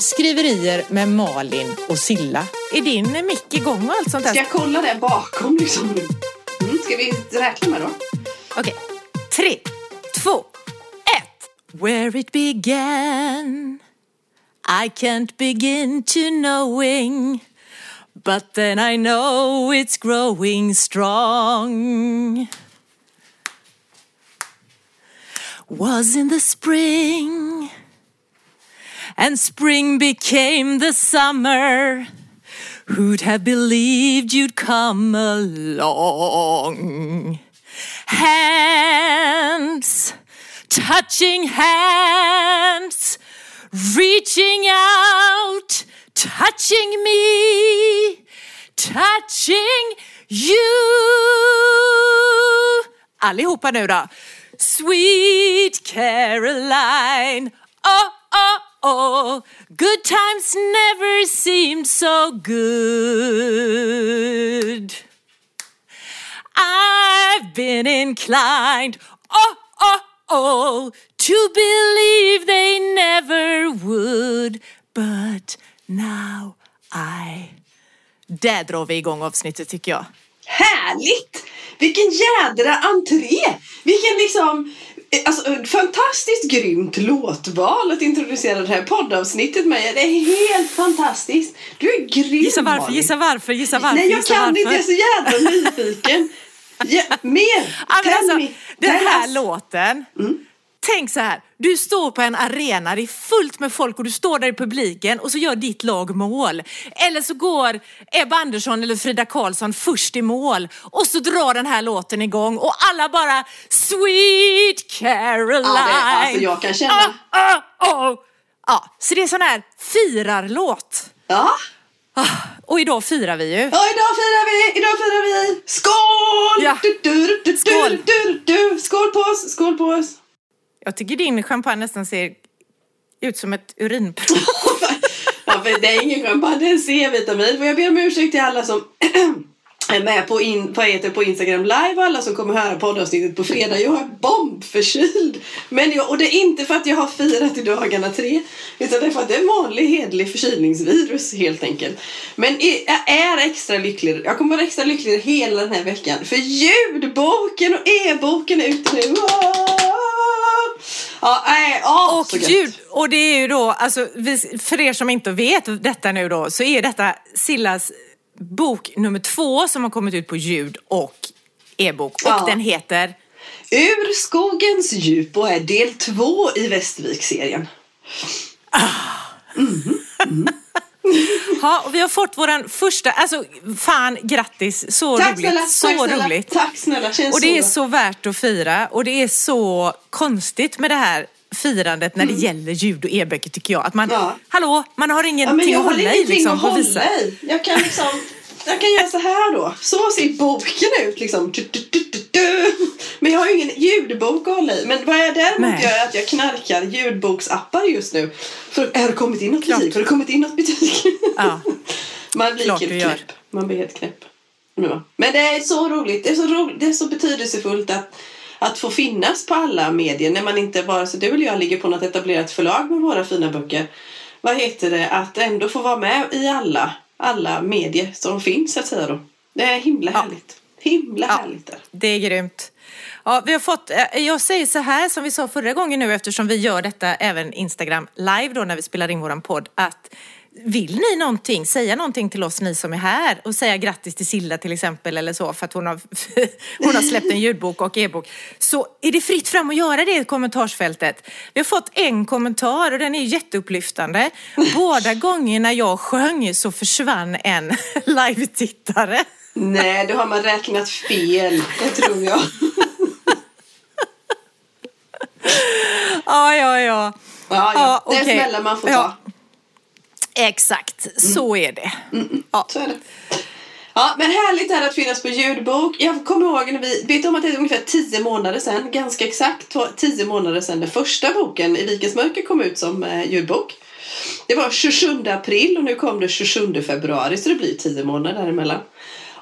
Skriverier med Malin och Silla. Är din mick igång och allt sånt där? Ska jag kolla det bakom liksom? Mm, ska vi räkna med då? Okej. Tre, två, ett. Where it began I can't begin to knowing But then I know it's growing strong Was in the spring and spring became the summer. Who'd have believed you'd come along? Hands, touching hands, reaching out, touching me, touching you. Allihopa nu då. Sweet Caroline, oh, oh, oh, good times never seemed so good. I've been inclined, oh, oh, oh, to believe they never would, but now I... Där drar vi igång avsnittet tycker jag. Härligt! Vilken jädra entré! Vilken liksom Alltså, fantastiskt grymt låtval att introducera det här poddavsnittet med. Det är helt fantastiskt. Du är grym Gissa varför, Malin. gissa varför, gissa varför. Nej, jag kan varför. inte. Jag är så jävla nyfiken. Ja, mer! Men Tell alltså, me. den här låten. Tänk så här, du står på en arena, det är fullt med folk och du står där i publiken och så gör ditt lag mål. Eller så går Ebba Andersson eller Frida Karlsson först i mål och så drar den här låten igång och alla bara Sweet Caroline. Ja, det, alltså jag kan känna... Ah, ah, oh. Ja, så det är sån här firarlåt. Ja. Ah, Och idag firar vi ju. Ja, idag firar vi, idag firar vi. Skål! Ja. Du, du, du, Skål. Skål på oss, skål på oss. Jag tycker din champagne nästan ser ut som ett urinprov. Ja, för det är ingen champagne, det är en C-vitamin. Jag ber om ursäkt till alla som är med på, in, på, heter på Instagram live och alla som kommer höra poddavsnittet på fredag. Jag är bombförkyld. Men jag, och det är inte för att jag har firat i dagarna tre. Utan det är för att det är en vanlig hedlig förkylningsvirus helt enkelt. Men jag är extra lycklig. Jag kommer vara extra lycklig hela den här veckan. För ljudboken och e-boken är ute nu. Ja, nej, åh, Och ljud, och det är ju då, alltså för er som inte vet detta nu då, så är detta Sillas bok nummer två som har kommit ut på ljud och e-bok. Och Ja. den heter Ur skogens djup och är del två i Västervik-serien. Ja, och vi har fått våran första, alltså fan grattis, så Tack roligt, snälla, så tack snälla, roligt. tack snälla, känns Och det är så värt att fira och det är så konstigt med det här firandet när det gäller ljud och e-böcker tycker jag. Att man, Mm. Ja. hallå, man har Ja, ingenting jag att hålla i liksom. att visa. hålla i. Jag kan liksom, jag kan göra så här då. Så ser boken ut liksom. Du, du, du. Men jag har ju ingen ljudbok att hålla i. Men vad jag däremot Nej. gör är att jag knarkar ljudboksappar just nu. För har det kommit in något Klart. butik? Har det kommit in något butik? Ja. Man blir Klart helt knäpp. Man blir helt knäpp. Men det är så roligt. Det är så, roligt. Det är så betydelsefullt att, att få finnas på alla medier när man inte vare sig du eller jag ligger på något etablerat förlag med våra fina böcker. Vad heter det? Att ändå få vara med i alla, alla medier som finns så att säga då. Det är himla Ja. härligt. Himla Ja. härligt. Där. Det är grymt. Ja, vi har fått, eh, jag säger så här som vi sa förra gången nu eftersom vi gör detta även Instagram live då när vi spelar in våran podd att vill ni någonting, säga någonting till oss ni som är här och säga grattis till Silla till exempel eller så för att hon har, hon har släppt en ljudbok och e-bok så är det fritt fram att göra det i kommentarsfältet. Vi har fått en kommentar och den är jätteupplyftande. Båda gångerna jag sjöng så försvann en live-tittare. Nej, då har man räknat fel. Det tror jag. Ja, ja, ja. Ja, ja. Det är okej. smällar man får ta. Exakt, så är det. Ja. Så är det. Ja, men härligt är att finnas på ljudbok. Jag kommer ihåg när vi, vet om att det är ungefär tio månader sedan, ganska exakt tio månader sedan den första boken i Vikens mörker kom ut som eh, ljudbok. Det var 27 april och nu kom det 27 februari så det blir tio månader däremellan.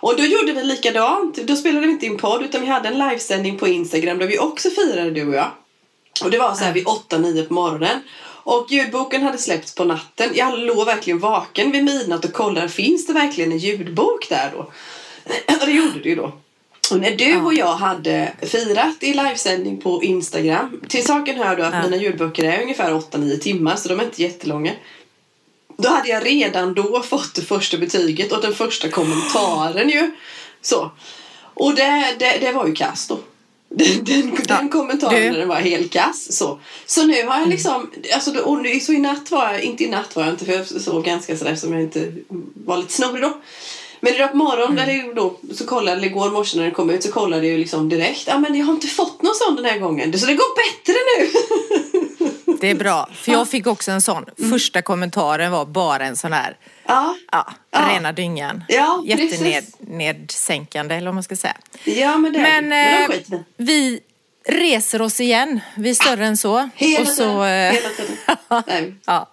Och då gjorde vi likadant. Då spelade vi inte in podd utan vi hade en livesändning på Instagram där vi också firade du och jag. Och det var så här vid 8-9 på morgonen. Och ljudboken hade släppts på natten. Jag låg verkligen vaken vid midnatt och kollade, finns det verkligen en ljudbok där då? Och det gjorde det ju då. Och när du och jag hade firat i livesändning på Instagram. Till saken hör du att Ja. mina ljudböcker är ungefär 8-9 timmar så de är inte jättelånga. Då hade jag redan då fått det första betyget och den första kommentaren ju. Så. Och det, det, det var ju kass då. Den, den, den kommentaren du- den var helt kass. Så, så nu har jag liksom, alltså, och nu, så i natt var jag, inte i natt var jag inte för jag sov ganska sådär som jag inte var lite snorig då. Men idag på morgonen, eller då, så kollade, eller igår morse när den kom ut så kollade jag ju liksom direkt, ja men jag har inte fått någon sån den här gången. Så det går bättre nu. Det är bra, för jag fick också en sån. Första kommentaren var bara en sån här, ja, ja, rena dyngan. Ja. Jättenedsänkande eller vad man ska säga. ja men det Men men eh, de skiter i. vi reser oss igen. Vi är större än så. Hela Och så, tiden. eh, Hela tiden. Nej. ja.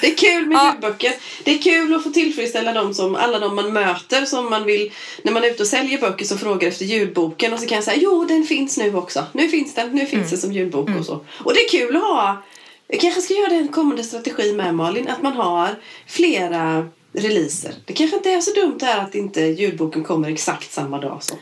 Det är kul med Ja. ljudböcker. Det är kul att få tillfredsställa dem som, alla de man möter som man vill, när man är ute och säljer böcker som frågar efter ljudboken och så kan jag säga jo den finns nu också. Nu finns den, nu finns Mm. den som ljudbok och så. Och det är kul att ha, jag kanske ska göra den kommande strategi med Malin, att man har flera releaser. Det kanske inte är så dumt här att inte ljudboken kommer exakt samma dag så.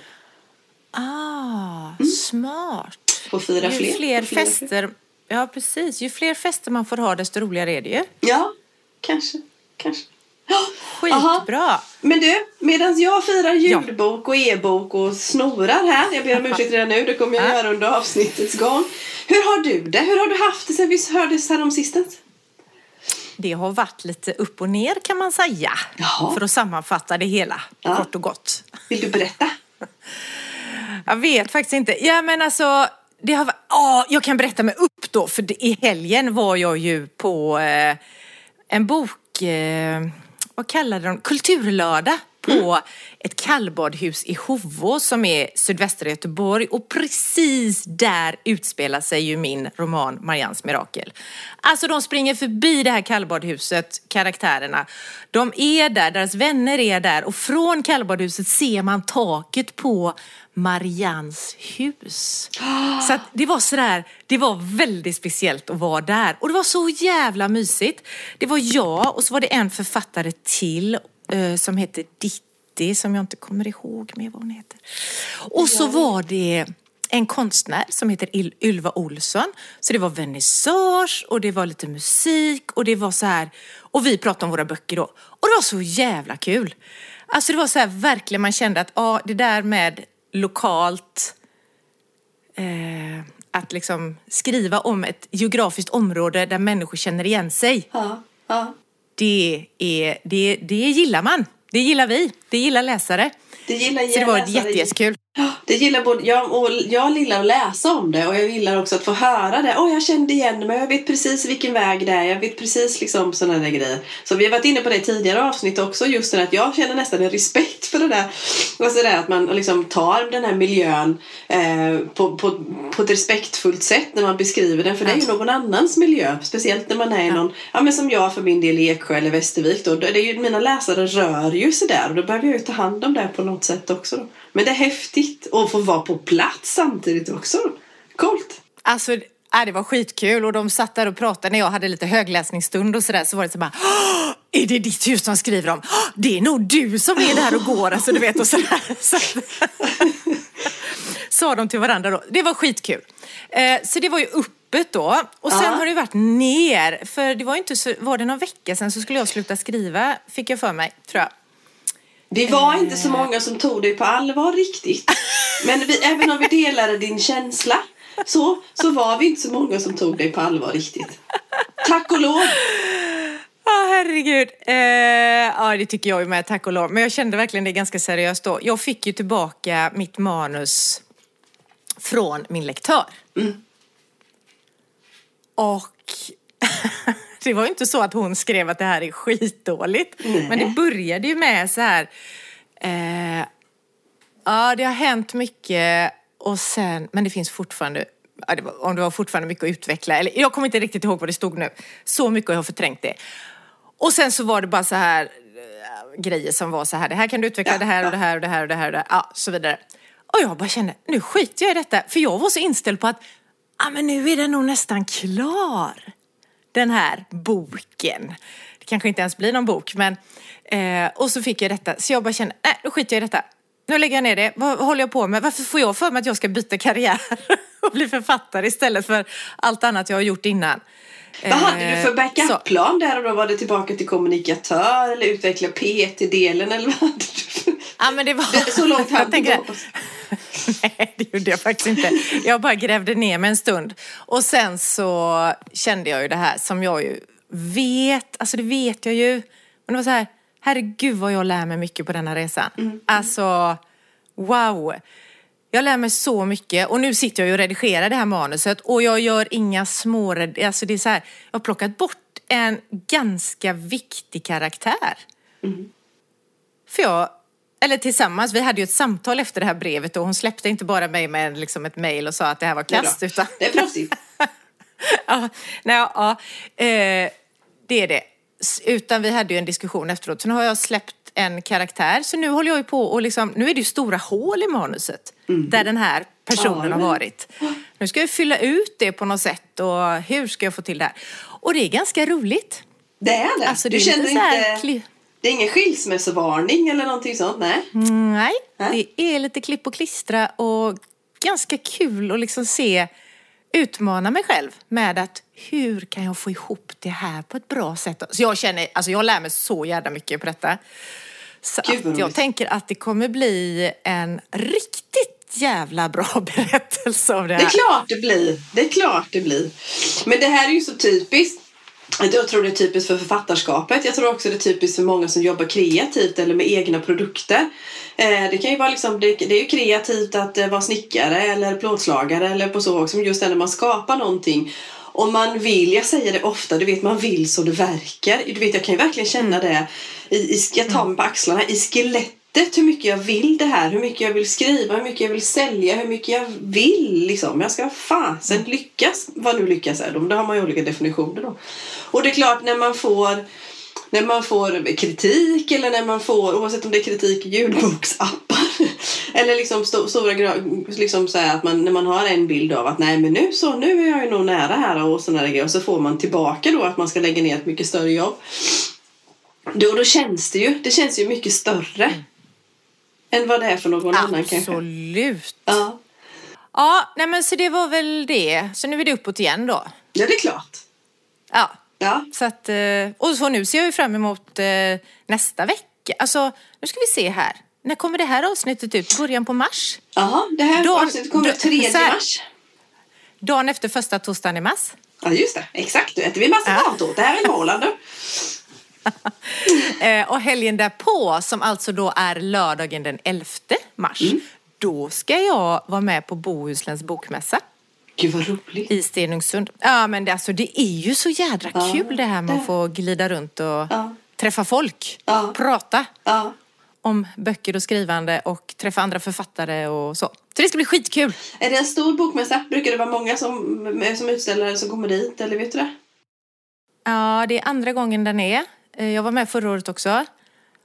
Ah, Mm. smart. På fyra Ju fler. fler på fester, ja precis. Ju fler fester man får ha desto roligare är det ju. Ja, kanske. Kanske. Ja, aha. Skitbra. Men du, medan jag firar ljudbok och e-bok och snorar här, jag ber om ursäkt redan nu, det kommer jag Ja. göra under avsnittets gång. Hur har du det? Hur har du haft det sen vi hördes här om sistens? Det har varit lite upp och ner kan man säga. Jaha. För att sammanfatta det hela, Ja. kort och gott. Vill du berätta? Jag vet faktiskt inte. Ja men alltså, det har ja, jag kan berätta mig upp då. För i helgen var jag ju på eh, en bok, eh, vad kallade de, kulturlördag? På ett kallbadhus i Hovå som är sydvästra Göteborg och precis där utspelar sig ju min roman Marians mirakel. Alltså de springer förbi det här kallbadhuset, karaktärerna. De är där, deras vänner är där och från kallbadhuset ser man taket på Marians hus. Så att det var sådär, det var väldigt speciellt att vara där. Och det var så jävla mysigt. Det var jag och så var det en författare till som heter Ditti som jag inte kommer ihåg med vad hon heter. Och så var det en konstnär som heter Ylva Olsson. Så det var vernissage och det var lite musik och det var så här och vi pratade om våra böcker då. Och det var så jävla kul. Alltså det var så här verkligen man kände att ja, det där med lokalt eh, att liksom skriva om ett geografiskt område där människor känner igen sig. Ja, ja. Det, är, det, det gillar man. Det gillar vi. Det gillar läsare. Det gillar Så det var läsare. jätte, jättekul. Det gillar både, jag, och jag gillar att läsa om det och jag gillar också att få höra det. Åh, jag kände igen men jag vet precis vilken väg det är. Jag vet precis liksom sådana där grejer. Så vi har varit inne på det i tidigare avsnitt också. Just det att jag känner nästan en respekt för det där. Alltså det att man liksom tar den här miljön eh, på, på, på ett respektfullt sätt när man beskriver den. För det är ju någon annans miljö. Speciellt när man är i någon, ja men som jag för min del i Eksjö eller Västervik då. Det är ju, mina läsare rör ju sig där och då behöver jag ju ta hand om det på något sätt också. Då. Men det är häftigt att få vara på plats samtidigt också. Coolt! Alltså, äh, det var skitkul och de satt där och pratade när jag hade lite högläsningsstund och sådär så var det så bara "Åh, är det ditt hus de skriver om? "Åh, Det är nog du som är där och går, alltså du vet och sådär. Så, sa de till varandra då. Det var skitkul. Eh, så det var ju öppet då. Och sen Ja. har det varit ner. För det var ju inte så, var det någon vecka sedan så skulle jag sluta skriva, fick jag för mig, tror jag. Vi var inte så många som tog dig på allvar riktigt. Men vi, även om vi delade din känsla så, så var vi inte så många som tog dig på allvar riktigt. Tack och lov! Ja, herregud. Eh, ja, det tycker jag ju med, tack och lov. Men jag kände verkligen det ganska seriöst då. Jag fick ju tillbaka mitt manus från min lektör. Och det var ju inte så att hon skrev att det här är skitdåligt. Nej. Men det började ju med så här. Eh, ja, det har hänt mycket och sen, men det finns fortfarande Ja, det var, om det var fortfarande mycket att utveckla, eller jag kommer inte riktigt ihåg vad det stod nu. Så mycket har jag förträngt det. Och sen så var det bara så här eh, grejer som var så här, det här kan du utveckla, Ja, det här ja. och det här och det här och det här och det här, ja, så vidare. Och jag bara kände, nu skiter jag i detta, för jag var så inställd på att, ja men nu är den nog nästan klar. Den här boken. Det kanske inte ens blir någon bok men eh, och så fick jag detta så jag bara kände, nej då skiter jag i detta. Nu lägger jag ner det. Vad håller jag på med? Varför får jag för mig att jag ska byta karriär och bli författare istället för allt annat jag har gjort innan? Vad hade du för Eh, backup-plan där och då? Var det tillbaka till kommunikatör eller utveckla PT-delen eller vad hade du för... Ja, men det var... Så långt Jag hade du. Nej, det gjorde jag faktiskt inte. Jag bara grävde ner mig en stund. Och sen så kände jag ju det här som jag ju vet, alltså det vet jag ju. Men det var så här, herregud vad jag lär mig mycket på denna resan. Alltså, wow. Jag lär mig så mycket och nu sitter jag ju och redigerar det här manuset och jag gör inga små, alltså det är så här, jag har plockat bort en ganska viktig karaktär. För jag, eller tillsammans, vi hade ju ett samtal efter det här brevet och hon släppte inte bara mig med liksom ett mail och sa att det här var kast utan Det är proffsigt. ja, nej, ja, eh, det är det. Utan vi hade ju en diskussion efteråt. Så nu har jag släppt en karaktär. Så nu håller jag ju på och liksom, nu är det ju stora hål i manuset. Där den här personen Ja, har varit. Nu ska jag fylla ut det på något sätt och hur ska jag få till det här? Och det är ganska roligt. Det är det. Alltså, det du känner inte... Det är ingen skilsmässovarning eller någonting sånt? Nej. Mm, Nej, Nej. det är lite klipp och klistra och ganska kul att liksom se, utmana mig själv med att hur kan jag få ihop det här på ett bra sätt? Så jag känner, alltså jag lär mig så jävla mycket på detta. Så Gud, att jag tänker att det kommer bli en riktigt jävla bra berättelse av det här. Det är klart det blir. Det är klart det blir. Men det här är ju så typiskt. Jag tror det är typiskt för författarskapet. Jag tror också det är typiskt för många som jobbar kreativt eller med egna produkter. Eh, det kan ju vara liksom, det, det är ju kreativt att eh, vara snickare eller plåtslagare eller på så också. Men just det när man skapar någonting. Och man vill, jag säger det ofta, du vet man vill så det verkar. Du vet jag kan ju verkligen känna det. I, i, jag tar mig på axlarna. I skelettet hur mycket jag vill det här. Hur mycket jag vill skriva, hur mycket jag vill sälja, hur mycket jag vill. Liksom. Jag ska fasen lyckas. Vad nu lyckas är. Då har man ju olika definitioner då. Och det är klart när man får när man får kritik eller när man får, oavsett om det är kritik i ljudboksappar eller liksom sto, stora liksom så att man, när man har en bild av att nej men nu så, nu är jag ju nog nära här och sådana där grejer och så får man tillbaka då att man ska lägga ner ett mycket större jobb. Då, då känns det ju, det känns ju mycket större än vad det är för någon annan kanske. Absolut. Ja. Ja, nej men så det var väl det. Så nu är det uppåt igen då. ja, det är klart. Ja, Ja. Så att, eh, och så nu ser jag ju fram emot eh, nästa vecka. Alltså, nu ska vi se här. När kommer det här avsnittet ut? Början på mars? Jaha, det här Då- avsnittet kommer då- 3 så här. mars. Dagen efter första torsdagen i mars. Ja, just det. Exakt. Du äter vi massa Ja. mat. Det här är Norrland du. Eh, och helgen därpå, som alltså då är lördagen den 11 mars, Mm. då ska jag vara med på Bohusläns bokmässa Gud vad roligt. i Stenungsund. Ja, men det, alltså, det är ju så jädra Ja, kul det här med det- att få glida runt och Ja. träffa folk, Ja. prata om böcker och skrivande och träffa andra författare och så. Så det ska bli skitkul. Är det en stor bokmässa? Brukar det vara många som, som utställare som kommer dit? Eller vet du det? Ja, det är andra gången den är. Eh, Jag var med förra året också.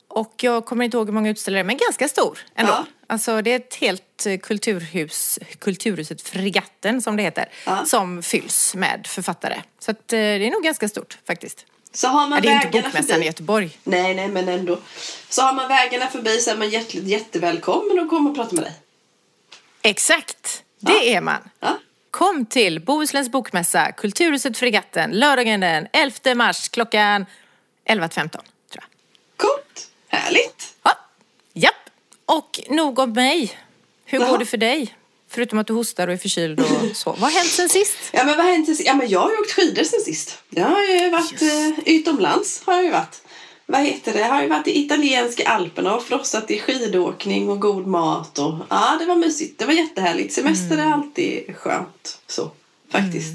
Och jag kommer inte ihåg hur många utställare, men ganska stor ändå. Alltså det är ett helt eh, kulturhus, Kulturhuset Fregatten som det heter, Ja. som fylls med författare. Så att, eh, det är nog ganska stort faktiskt. Så har man Ja, det är inte vägarna Bokmässan i förbi. Göteborg. Nej, nej, men ändå. Så har man vägarna förbi så är man hjärtligt, jättevälkommen att komma och prata med dig. Exakt, det Ja. är man. Ja. Kom till Bohusläns bokmässa, Kulturhuset Fregatten, lördagen den 11 mars klockan 11.15 tror jag. Coolt. Härligt. Ja, japp. Och nog om mig. Hur Jaha. går det för dig? Förutom att du hostar och är förkyld och så. Vad har hänt sen sist? Ja, men vad har hänt sen sist? Ja, men jag har ju åkt skidor sen sist. Jag har ju varit eh, utomlands. Har jag ju varit. Vad heter det? Jag har ju varit i italienska alperna och frossat i skidåkning och god mat. Och, ja, det var mysigt. Det var jättehärligt. Semester Mm. är alltid skönt. Så, faktiskt.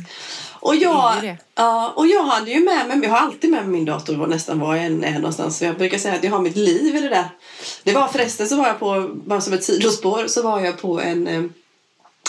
Och jag, ja, och jag hade ju med mig, jag har alltid med mig min dator var nästan var jag än är någonstans. Så jag brukar säga att jag har mitt liv i det där. Det var förresten så var jag på, bara som ett sidospår, så var jag på en, eh,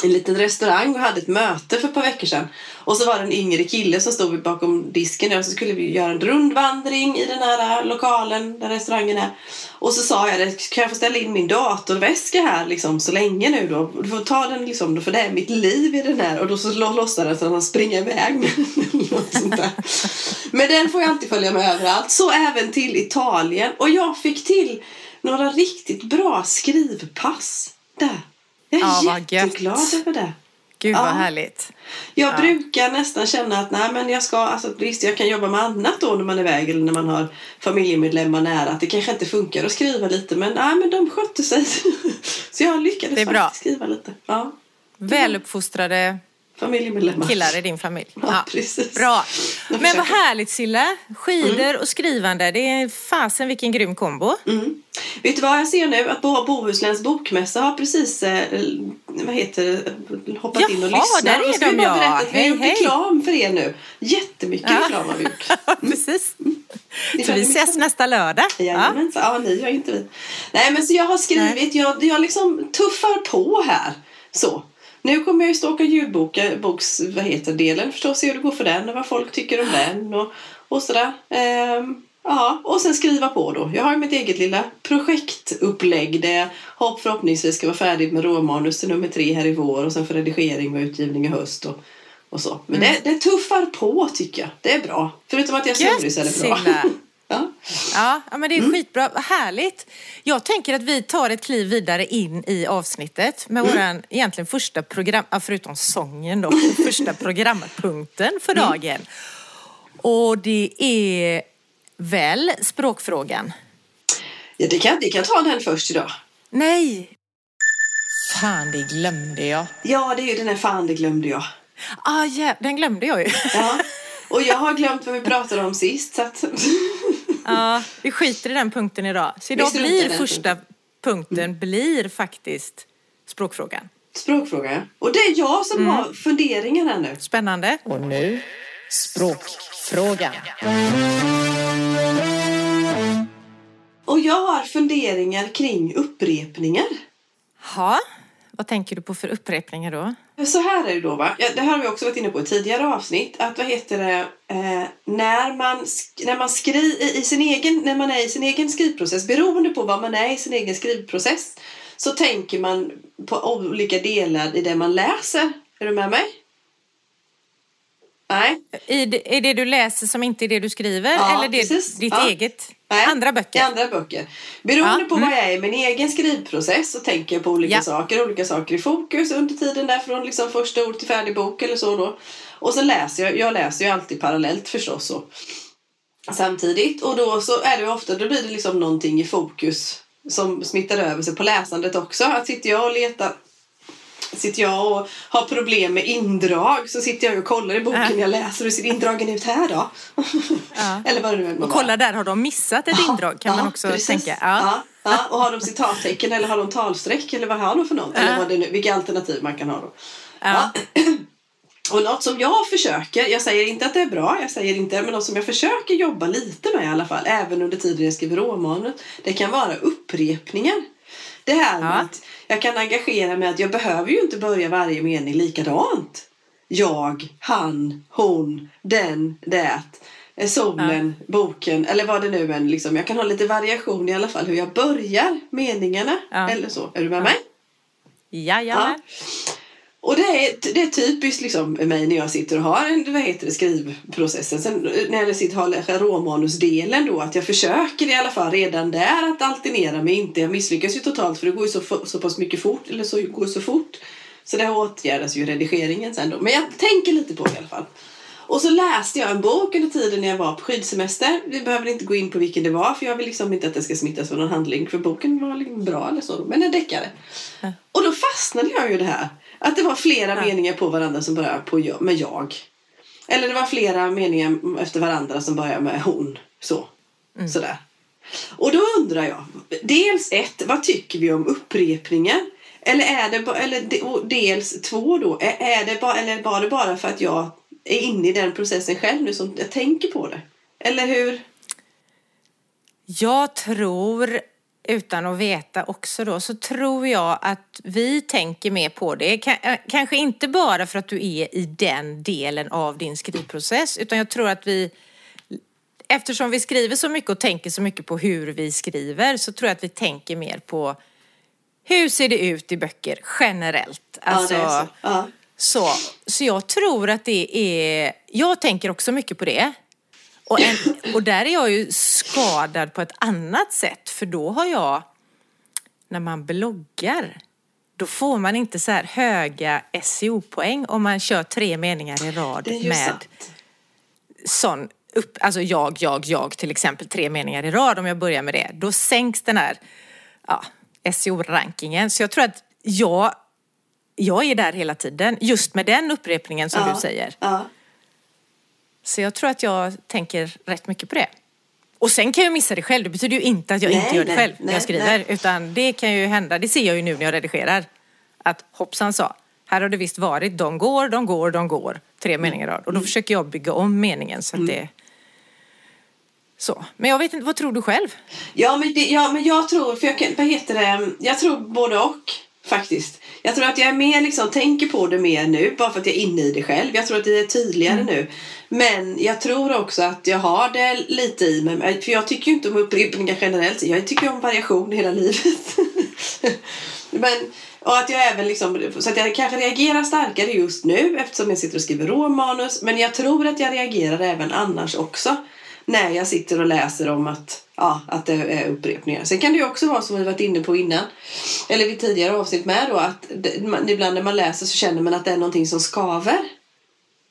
en liten restaurang och hade ett möte för ett par veckor sedan. Och så var det en yngre kille som stod bakom disken och så skulle vi göra en rundvandring i den här eh, lokalen där restaurangen är. Och så sa jag det, kan jag få ställa in min datorväska här liksom så länge nu då? Du får ta den liksom, för det är mitt liv i den här. Och då så låtsades han springa iväg med något sånt där. Men den får jag alltid följa med överallt. Så även till Italien. Och jag fick till några riktigt bra skrivpass där. Jag är Ja, jätteglad över det. Gud vad Ja. härligt. Jag Ja. brukar nästan känna att nej, men jag ska, alltså, visst jag kan jobba med annat då när man är iväg eller när man har familjemedlemmar nära. Att det kanske inte funkar att skriva lite men nej, men de skötte sig. Så jag lyckades Det är bra. faktiskt skriva lite. Ja, Väluppfostrade familjemedlemmar. killar i din familj. Ja, precis. Bra. Men vad härligt Silla. Skidor och skrivande. Det är fasen vilken grym kombo. Mm. Vet du vad jag ser nu? Att Bo- Bohusläns bokmässa har precis eh, vad heter det, hoppat in och Jaha, lyssnat. där är ska de, bara ja. berätta att vi har gjort reklam för er nu. Jättemycket Ja. reklam har vi gjort. Precis. Ni Så vi ses nästa lördag. Ja. Jajamensan. Ja, ni gör inte vi. Nej, men så jag har skrivit, jag, jag liksom tuffar på här. Så. Nu kommer jag ju åka ljudboks, vad heter delen förstås, se hur det går för den och vad folk tycker om den och, och sådär. Ehm, ja, och sen skriva på då. Jag har mitt eget lilla projektupplägg där jag hopp förhoppningsvis ska vara färdig med råmanus till nummer tre här i vår och sen för redigering och utgivning i höst och, och så. Men det, det tuffar på tycker jag. Det är bra. Förutom att jag snurrig så är det bra. Ja. Ja, men det är Mm. skitbra. Härligt. Jag tänker att vi tar ett kliv vidare in i avsnittet med Mm. våran egentligen första program, förutom sången då, första programpunkten för Mm. dagen. Och det är väl språkfrågan? Ja, det kan, det kan ta den först idag. Nej! Fan, det glömde jag. Ja, det är ju den här fan, det glömde jag. Ah, ja, den glömde jag ju. Ja. Och jag har glömt vad vi pratade om sist. Så att... Ja, vi skiter i den punkten idag. Så idag blir den första punkten blir faktiskt språkfrågan. Språkfråga. Och det är jag som har funderingar här nu. Spännande. Och nu språkfrågan. Och jag har funderingar kring upprepningar. Ja, vad tänker du på för upprepningar då? Så här är det då va. Det här har vi också varit inne på i tidigare avsnitt. Att vad heter det. Eh, när man, sk- när man skri, i, i sin egen, när man är i sin egen skrivprocess. Beroende på vad man är i sin egen skrivprocess. Så tänker man på olika delar i det man läser. Är du med mig? Nej. I det, är det du läser som inte är det du skriver? Ja, eller det, precis. ditt Ja. eget? Nej, Andra böcker? Andra böcker. Beroende Ja, på mm. vad jag är i min egen skrivprocess så tänker jag på olika Ja. saker. Olika saker i fokus under tiden där från liksom första ord till färdig bok eller så då. Och sen läser jag, jag läser ju alltid parallellt förstås så. Samtidigt och då så är det ofta, då blir det liksom någonting i fokus som smittar över sig på läsandet också. Att sitter jag och letar Sitter jag och har problem med indrag så sitter jag och kollar i boken Ja. jag läser. Hur ser indragen ut här då? Ja. Eller vad det nu må Och kolla där, har de missat ett indrag? Kan man också precis. tänka. Ja. Ja. Ja, och har de citattecken eller har de talstreck eller vad har de för något? Eller Ja. vad det nu, vilka alternativ man kan ha då. Ja. Och något som jag försöker, jag säger inte att det är bra, jag säger inte, men något som jag försöker jobba lite med i alla fall, även under tiden jag skriver romanen, det kan vara upprepningar. Det här med Ja. att jag kan engagera mig att jag behöver ju inte börja varje mening likadant. Jag, han, hon, den, det, eh, solen, boken eller vad det nu än liksom. Jag kan ha lite variation i alla fall hur jag börjar meningarna Ja. eller så. Är du med mig? Jajamän. Och det är, det är typiskt liksom mig när jag sitter och har en vad heter det, skrivprocessen. Sen eh, när jag sitter och har råmanusdelen då att jag försöker i alla fall redan där att alternera mig inte. Jag misslyckas ju totalt för det går ju så, så pass mycket fort eller så går så fort. Så det åtgärdas ju i redigeringen sen då. Men jag tänker lite på det i alla fall. Och så läste jag en bok under tiden när jag var på skidsemester. Vi behöver inte gå in på vilken det var för jag vill liksom inte att det ska smittas av någon handling för boken var liksom bra eller så. Men en deckare. Och då fastnade jag ju det här. Att det var flera meningar på varandra som började på jag, med jag. Eller det var flera meningar efter varandra som började med hon. Så. Sådär. Och då undrar jag. Dels ett, vad tycker vi om upprepningar? Eller är det eller dels två då, är, är det bara, eller var det bara för att jag är inne i den processen själv nu som jag tänker på det? Eller hur? Jag tror utan att veta också då, så tror jag att vi tänker mer på det. Eh, kanske inte bara för att du är i den delen av din skrivprocess, utan jag tror att vi Eftersom vi skriver så mycket och tänker så mycket på hur vi skriver så tror jag att vi tänker mer på hur ser det ut i böcker generellt? Alltså, ja, så. Ja. så, så jag tror att det är, jag tänker också mycket på det. Och, en, och där är jag ju skadad på ett annat sätt för då har jag, när man bloggar, då får man inte så här höga SEO-poäng om man kör tre meningar i rad med sant. sån upp, alltså jag, jag, jag till exempel tre meningar i rad om jag börjar med det. Då sänks den här ja, SEO-rankingen. Så jag tror att jag, jag är där hela tiden, just med den upprepningen som ja. du säger. Ja. Så jag tror att jag tänker rätt mycket på det. Och sen kan jag missa det själv. Det betyder ju inte att jag Nej, inte gör det nej, själv när nej, jag skriver. nej. Utan det kan ju hända. Det ser jag ju nu när jag redigerar. Att hoppsan sa, här har det visst varit de går, de går, de går. Tre meningar i rad. Och Mm. då försöker jag bygga om meningen så att det... Så. Men jag vet inte, vad tror du själv? Ja men, det, ja, men jag tror, för jag kan, vad heter det, jag tror både och faktiskt. Jag tror att jag är mer liksom, tänker på det mer nu, bara för att jag är inne i det själv. Jag tror att det är tydligare nu. Men jag tror också att jag har det lite i mig. För jag tycker ju inte om upprepningar generellt. Jag tycker om variation hela livet. men, och att jag även liksom, så att jag kanske reagerar starkare just nu eftersom jag sitter och skriver råmanus. Men jag tror att jag reagerar även annars också. När jag sitter och läser om att, ja, att det är upprepningar. Sen kan det ju också vara som vi varit inne på innan. Eller vid tidigare avsnitt med då. Att det, man, ibland när man läser så känner man att det är någonting som skaver.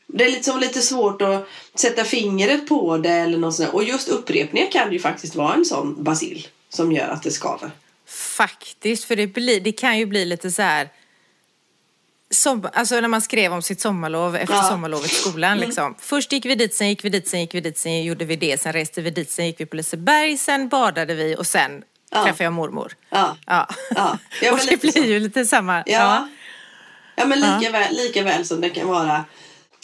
Det är liksom lite svårt att sätta fingret på det eller något sånt. Och just upprepningar kan ju faktiskt vara en sån basil som gör att det skaver. Faktiskt, för det, blir, det kan ju bli lite så här... Som, alltså när man skrev om sitt sommarlov efter Ja. sommarlovet i skolan. Liksom. Först gick vi dit, sen gick vi dit, sen gick vi dit, sen gjorde vi det, sen reste vi dit, sen gick vi på Liseberg, sen badade vi och sen Ja. träffade jag mormor. Ja. Ja. Ja. Och det blir så. ju lite samma. Ja. Ja men lika, Väl, lika väl som det kan vara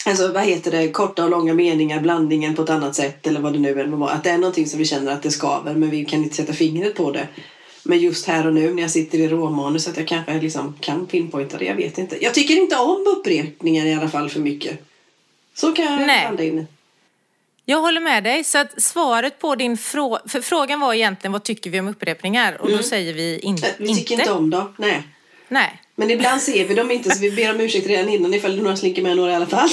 Alltså vad heter det, korta och långa meningar, blandningen på ett annat sätt eller vad det nu än må vara. Att det är någonting som vi känner att det skaver men vi kan inte sätta fingret på det. Men just här och nu när jag sitter i råmanus att jag kanske liksom kan pinpointa det, jag vet inte. Jag tycker inte om upprepningar i alla fall för mycket. Så kan jag Nej. landa in. Jag håller med dig. Så att svaret på din fråga, för frågan var egentligen vad tycker vi om upprepningar? Och då säger vi in, Äh, Vi tycker inte. inte om dem, nej. Nej. Men ibland ser vi dem inte så vi ber om ursäkt redan innan ifall några slinker med några i alla fall.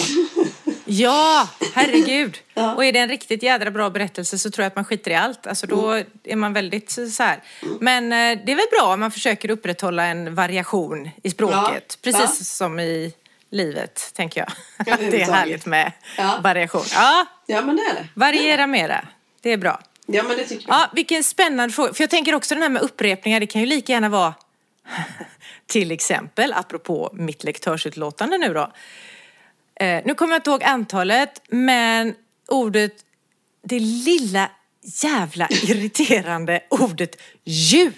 Ja, herregud. Ja. Och är det en riktigt jädra bra berättelse så tror jag att man skiter i allt. Alltså då Mm. är man väldigt så här. Men eh, det är väl bra om man försöker upprätthålla en variation i språket. Ja. Precis Ja. som i livet, tänker jag. Att det är härligt med Ja. variation. Ja, ja men det är det. variera mera. Det är bra. Ja men det tycker jag. Ja, vilken spännande fråga. För jag tänker också den här med upprepningar, det kan ju lika gärna vara till exempel, apropå mitt lektörsutlåtande nu då. Eh, nu kommer jag inte ihåg antalet, men ordet, det lilla jävla irriterande ordet ju.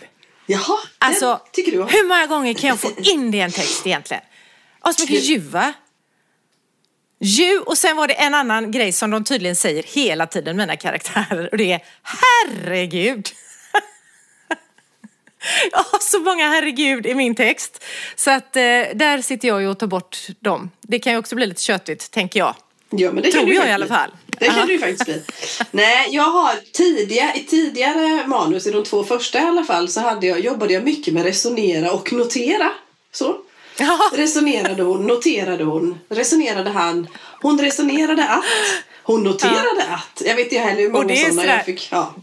Jaha, Alltså, tycker du om. hur många gånger kan jag få in det i en text egentligen? Ja, så mycket ju va? Ju, och sen var det en annan grej som de tydligen säger hela tiden, mina karaktärer, och det är herregud. Jag har så många herregud i min text. Så att eh, där sitter jag ju och tar bort dem. Det kan ju också bli lite köttigt, tänker jag. Ja, men det Tror kan du jag i alla fall. Det kan du ju faktiskt bli. Nej, jag har tidiga, i tidigare manus, i de två första i alla fall, så hade jag, jobbade jag mycket med resonera och notera. Så. Resonerade hon, noterade hon, resonerade han, hon resonerade att, hon noterade att. Jag vet inte heller hur många sådana jag fick. Ja.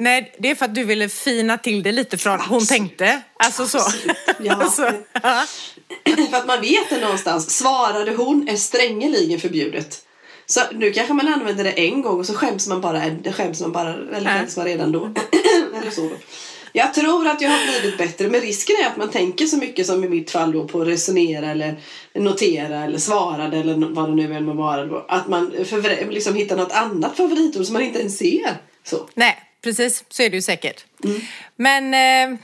Nej, det är för att du ville fina till det lite från hon Absolut. tänkte. Alltså så. Ja. så ja. För att man vet det någonstans. Svarade hon är strängeligen förbjudet. Så nu kanske man använder det en gång och så skäms man bara, skäms man bara eller skäms man redan då. eller så. Jag tror att jag har blivit bättre men risken är att man tänker så mycket som i mitt fall då på att resonera eller notera eller svarade eller vad det nu än må vara. Att man liksom hittar något annat favoritord som man inte ens ser. Så. Nej, precis. Så är det ju säkert. Mm. Men, eh,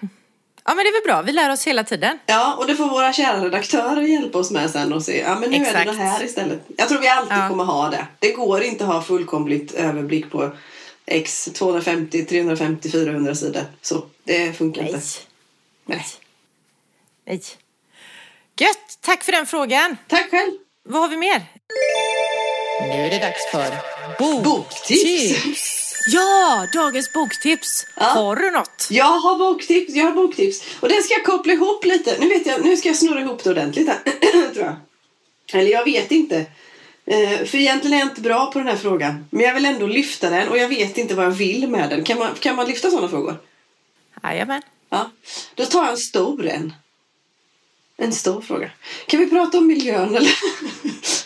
ja men det är väl bra. Vi lär oss hela tiden. Ja, och det får våra kära redaktörer hjälpa oss med sen och se. Ja, men nu är det Exakt. det här istället. Jag tror vi alltid Ja. kommer ha det. Det går inte att ha fullkomligt överblick på X 250, 350, 400 sidor. Så det funkar Nej. inte. Nej. Nej. Gött! Tack för den frågan. Tack själv! Vad har vi mer? Nu är det dags för Boktips! Ja, dagens boktips. Ja. Har du något? Jag har boktips, jag har boktips. Och den ska jag koppla ihop lite. Nu vet jag, nu ska jag snurra ihop det ordentligt här. tror jag. Eller jag vet inte. Eh, för egentligen är jag inte bra på den här frågan. Men jag vill ändå lyfta den och jag vet inte vad jag vill med den. Kan man, kan man lyfta sådana frågor? Jajamän. Ja. Då tar jag en stor en. En stor fråga. Kan vi prata om miljön eller?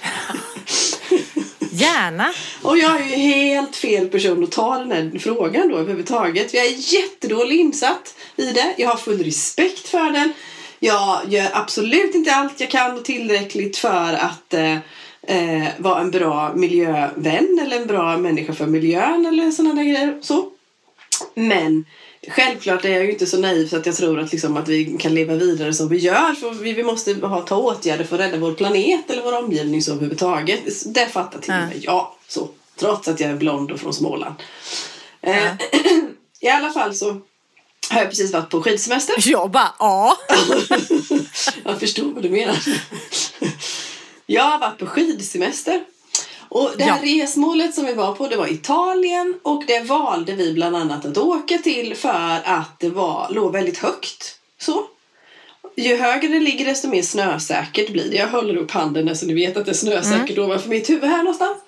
Gärna. Och jag är ju helt fel person att ta den här frågan då överhuvudtaget. Jag är jättedålig insatt i det. Jag har full respekt för den. Jag gör absolut inte allt jag kan och tillräckligt för att eh, eh, vara en bra miljövän eller en bra människa för miljön eller sådana där grejer. Så. Men självklart är jag ju inte så naiv så att jag tror att, liksom, att vi kan leva vidare som vi gör. För vi, vi måste ha, ta åtgärder för att rädda vår planet eller vår omgivning så överhuvudtaget. Det fattar till och med jag. Så, trots att jag är blond och från Småland. Eh, I alla fall så har jag precis varit på skidsemester. Jag bara, ja. Jag förstår vad du menar. Jag har varit på skidsemester. Och det här resmålet som vi var på det var Italien och det valde vi bland annat att åka till för att det var, låg väldigt högt. Så. Ju högre det ligger desto mer snösäkert blir det. Jag håller upp handen så ni vet att det är snösäkert ovanför mitt huvud här någonstans.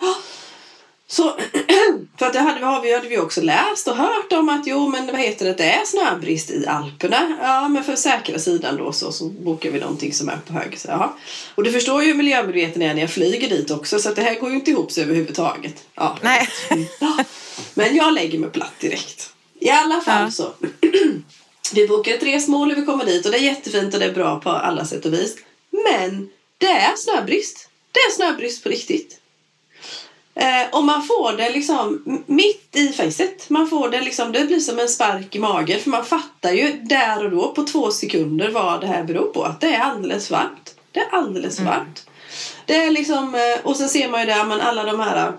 Så, för att det hade, har vi, hade vi också läst och hört om att jo men vad heter det, det är snöbrist i Alperna. Ja men för säkra sidan då så, så bokar vi någonting som är på hög. Så. Och du förstår ju hur miljömedveten jag är när jag flyger dit också så att det här går ju inte ihop sig överhuvudtaget. Ja. Nej. Ja. Men jag lägger mig platt direkt. I alla fall Ja. så. vi bokar ett resmål och vi kommer dit och det är jättefint och det är bra på alla sätt och vis. Men det är snöbrist. Det är snöbrist på riktigt. Och man får det liksom mitt i facet. Man får det liksom, det blir som en spark i magen. För man fattar ju där och då på två sekunder vad det här beror på. Att det är alldeles varmt. Det är alldeles varmt. Det är liksom, eh, och sen ser man ju där, men alla de här,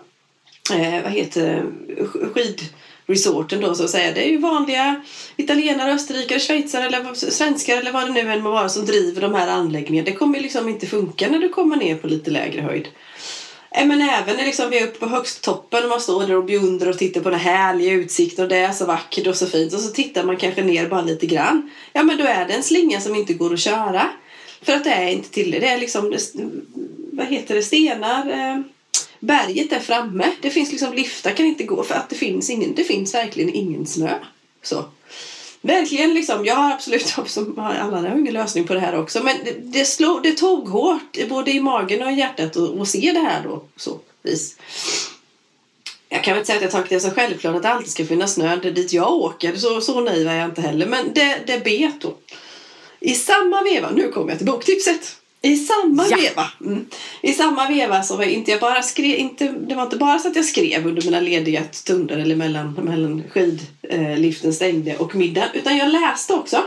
eh, vad heter det, sk- skidresorten då så att säga. Det är ju vanliga italienare, österrikare, schweizare eller svenskar eller vad det nu än må vara som driver de här anläggningarna. Det kommer liksom inte funka när du kommer ner på lite lägre höjd. Men även när liksom vi är uppe på högsttoppen och man står där och beundrar och tittar på den härliga utsikten och det är så vackert och så fint och så tittar man kanske ner bara lite grann. Ja men då är det en slinga som inte går att köra. För att det är inte till det är liksom, vad heter det, stenar. Eh, berget är framme. Det finns liksom liftar kan inte gå för att det finns ingen, det finns verkligen ingen snö. Så. Verkligen liksom, jag har absolut, som alla har ingen lösning på det här också. Men det, det, slog, det tog hårt både i magen och i hjärtat att, se det här då. Så vis. Jag kan väl inte säga att jag tagit det som självklart att det alltid ska finnas snö dit jag åker. Så, så naiv är jag inte heller. Men det, det bet då. I samma veva, nu kommer jag till boktipset. I samma Ja. veva. Mm, I samma veva så var inte jag bara skrev, inte, det var inte bara så att jag skrev under mina lediga stunder eller mellan, mellan skidliften stängde och middagen. Utan jag läste också.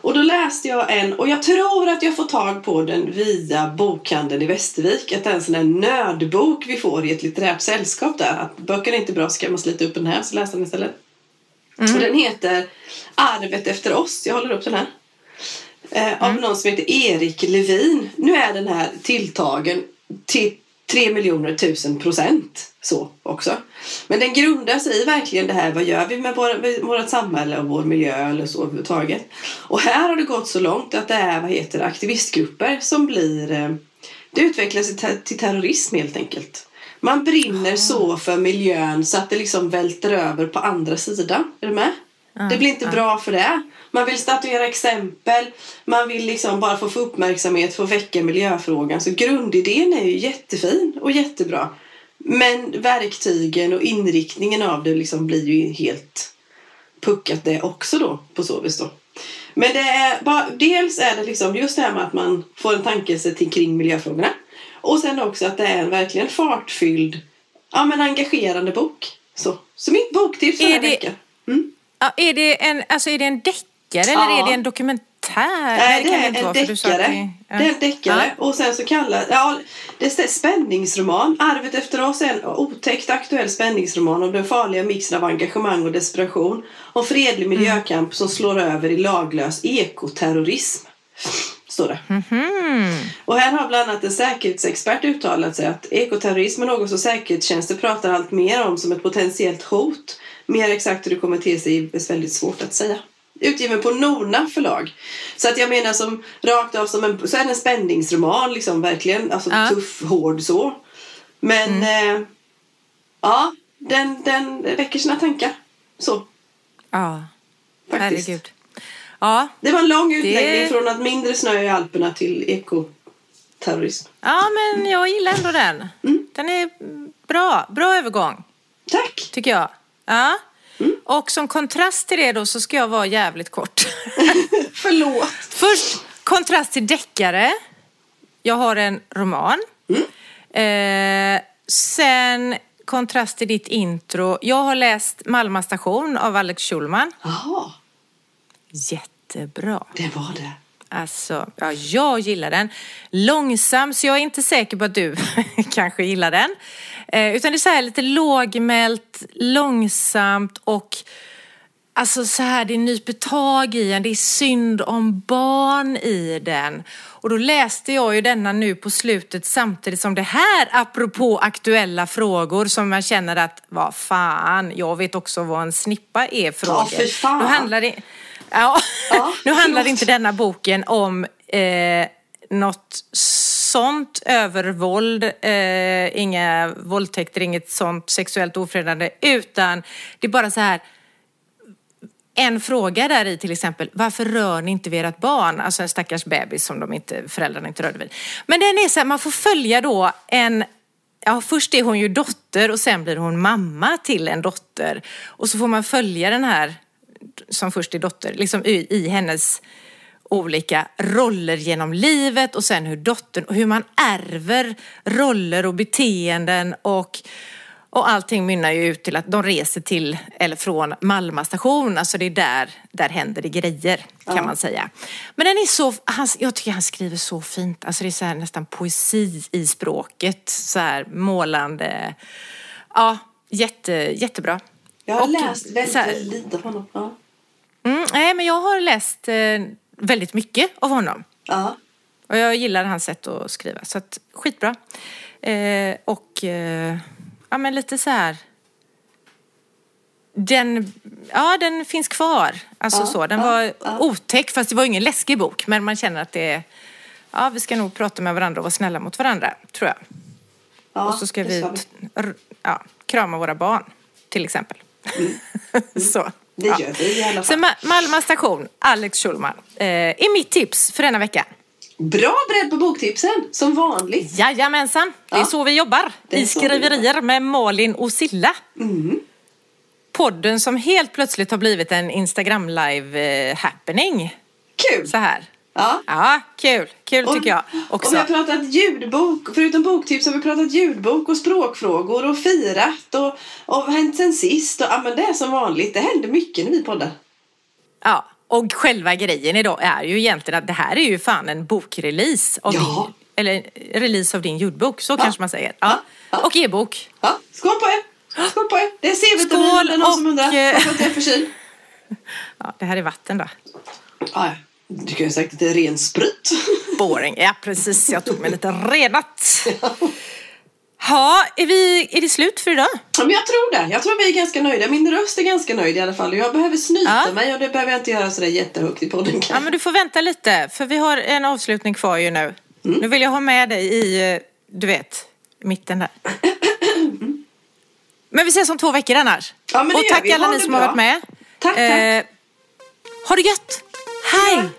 Och då läste jag en, och jag tror att jag får tag på den via bokhandeln i Västervik. Att det är en sån här nödbok vi får i ett litterärt sällskap där. Att böckerna är inte bra så kan man slita upp den här så läsa den istället. Och den heter Arvet efter oss. Jag håller upp den här. Eh, av någon som heter Erik Levin. Nu är den här tilltagen till 3 miljoner tusen procent så också. Men den grundar sig i verkligen det här, vad gör vi med vår, vårt samhälle och vår miljö eller så överhuvudtaget. Och här har det gått så långt att det är, vad heter aktivistgrupper som blir, eh, det utvecklas till ter- till terrorism helt enkelt. Man brinner så för miljön så att det liksom välter över på andra sidan. Är du med? Det blir inte bra för det. Man vill statuera exempel. Man vill liksom bara få, få uppmärksamhet för att väcka miljöfrågan. Så grundidén är ju jättefin och jättebra. Men verktygen och inriktningen av det liksom blir ju helt puckat det också då på så vis då. Men det är bara, dels är det liksom just det här med att man får en tankelse till kring miljöfrågorna. Och sen också att det är en verkligen fartfylld, ja men engagerande bok. Så, så mitt boktips för den här det- veckan. Mm. Ja, är, det en, alltså är det en deckare eller Ja. är det en dokumentär? Nej, det kan är en vara, deckare. det-. Det är en deckare. Ja. Och sen så kallar... Ja, det står spänningsroman. Arvet efter oss är en otäckt aktuell spänningsroman om den farliga mixen av engagemang och desperation. Om fredlig Mm. miljökamp som slår över i laglös ekoterrorism. Står det. Mhm. Och här har bland annat en säkerhetsexpert uttalat sig att ekoterrorism är något som säkerhetstjänster pratar allt mer om som ett potentiellt hot. Mer exakt hur det kommer till sig är väldigt svårt att säga. Utgiven på Nona förlag. Så att jag menar som rakt av som en, så är det en spänningsroman liksom verkligen. Alltså Ja. tuff, hård så. Men eh, ja, den, den väcker sina tankar. Så Ja, faktiskt. herregud. Ja, Det var en lång utläggning Det- från att mindre snö i Alperna till ekoterrorism. ja, men jag gillar ändå den. Mm. Den är bra. Bra övergång, Tack! tycker jag. Ja. Mm. Och som kontrast till det då så ska jag vara jävligt kort. Förlåt! Först kontrast till deckare. Jag har en roman. Eh, sen kontrast till ditt intro. Jag har läst Malmö station av Alex Schulman. Jaha, Jättebra. det var det. Alltså, ja, jag gillar den. Långsam, så jag är inte säker på att du kanske gillar den. Eh, utan det är så här lite lågmält, långsamt och Alltså så här, det nyper tag i en, det är synd om barn i den. Och då läste jag ju denna nu på slutet samtidigt som det här, apropå aktuella frågor som man känner att, vad fan, jag vet också vad en snippa är frågor. Ja, för fan. Nu handlar det, ja, Ja, nu handlar inte denna boken om eh, något sånt övervåld, eh, inga våldtäkter, inget sånt sexuellt ofredande, utan det är bara så här, en fråga där i till exempel, varför rör ni inte vid ert barn? Alltså en stackars bebis som de inte, föräldrarna inte rörde vid. Men den är så här, man får följa då en, ja först är hon ju dotter och sen blir hon mamma till en dotter. Och så får man följa den här, som först är dotter, liksom i, i hennes olika roller genom livet och sen hur dottern, och hur man ärver roller och beteenden och och allting mynnar ju ut till att de reser till eller från Malmö station. Alltså det är där, där händer det grejer kan man säga. Men den är så, han, jag tycker han skriver så fint. Alltså det är så här nästan poesi i språket. Så här målande. Ja, jätte, jättebra. Jag har Och läst väldigt, här- lite av honom. Ja. Mm, nej, men jag har läst eh, väldigt mycket av honom. Ja. Och jag gillar hans sätt att skriva. Så att, skitbra. Eh, och eh, ja, men lite så här. Den, ja, den finns kvar. Alltså Ja, så. Den ja, var ja. otäck, fast det var ingen läskig bok. Men man känner att det är, ja, vi ska nog prata med varandra och vara snälla mot varandra, tror jag. ja och så ska vi, ja, krama våra barn, till exempel. så. Mm. Det ja. gör vi i alla Så fall. Ma- Malmö station, Alex Schulman, eh, är mitt tips för denna vecka. Bra bredd på boktipsen, som vanligt. Jajamensan, det är Ja. så vi jobbar i så skriverier med Malin och Silla. Mm. Podden som helt plötsligt har blivit en Instagram live eh, happening. Kul! Så här. Ja. Ja, kul. Kul tycker jag Och vi också. har pratat ljudbok, förutom boktips har vi pratat ljudbok och språkfrågor och firat och, och hänt sen sist. Och, ja, men det är som vanligt, det händer mycket när vi poddar. Ja, och själva grejen idag är ju egentligen att det här är ju fan en bokrelease. Av Ja. din, eller release av din ljudbok, så kanske man säger. Ja. Ja, ja. Och e-bok. Ja, skål på er! Skål på er! Det är C-vitamin någon som och, undrar eh, varför att jag förkyld. Ja, det här är vatten då. Ja, ja. Du kan ju sagt att det är ren sprit. Boring. Ja, precis. Jag tog mig lite renat. Ja, är, vi, är det slut för idag? Ja, men jag tror det. Jag tror vi är ganska nöjda. Min röst är ganska nöjd i alla fall. Jag behöver snyta Ja. mig och det behöver jag inte göra sådär jättehögt i podden. Ja, men du får vänta lite, för vi har en avslutning kvar ju nu. Nu vill jag ha med dig i, eh, du vet, mitten där. Men vi ses om två veckor annars. Ja, men det Och tack vi. alla ni som har bra. varit med. Tack, tack. Eh, ha det gött! Hej!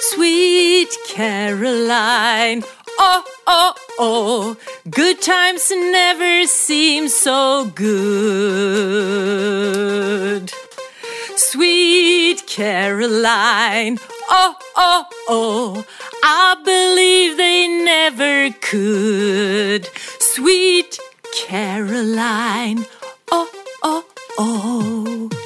Sweet Caroline. Oh, oh, oh. Good times never seem so good. Sweet Caroline. Oh, oh, oh. I believe they never could. Sweet Caroline oh, oh, oh.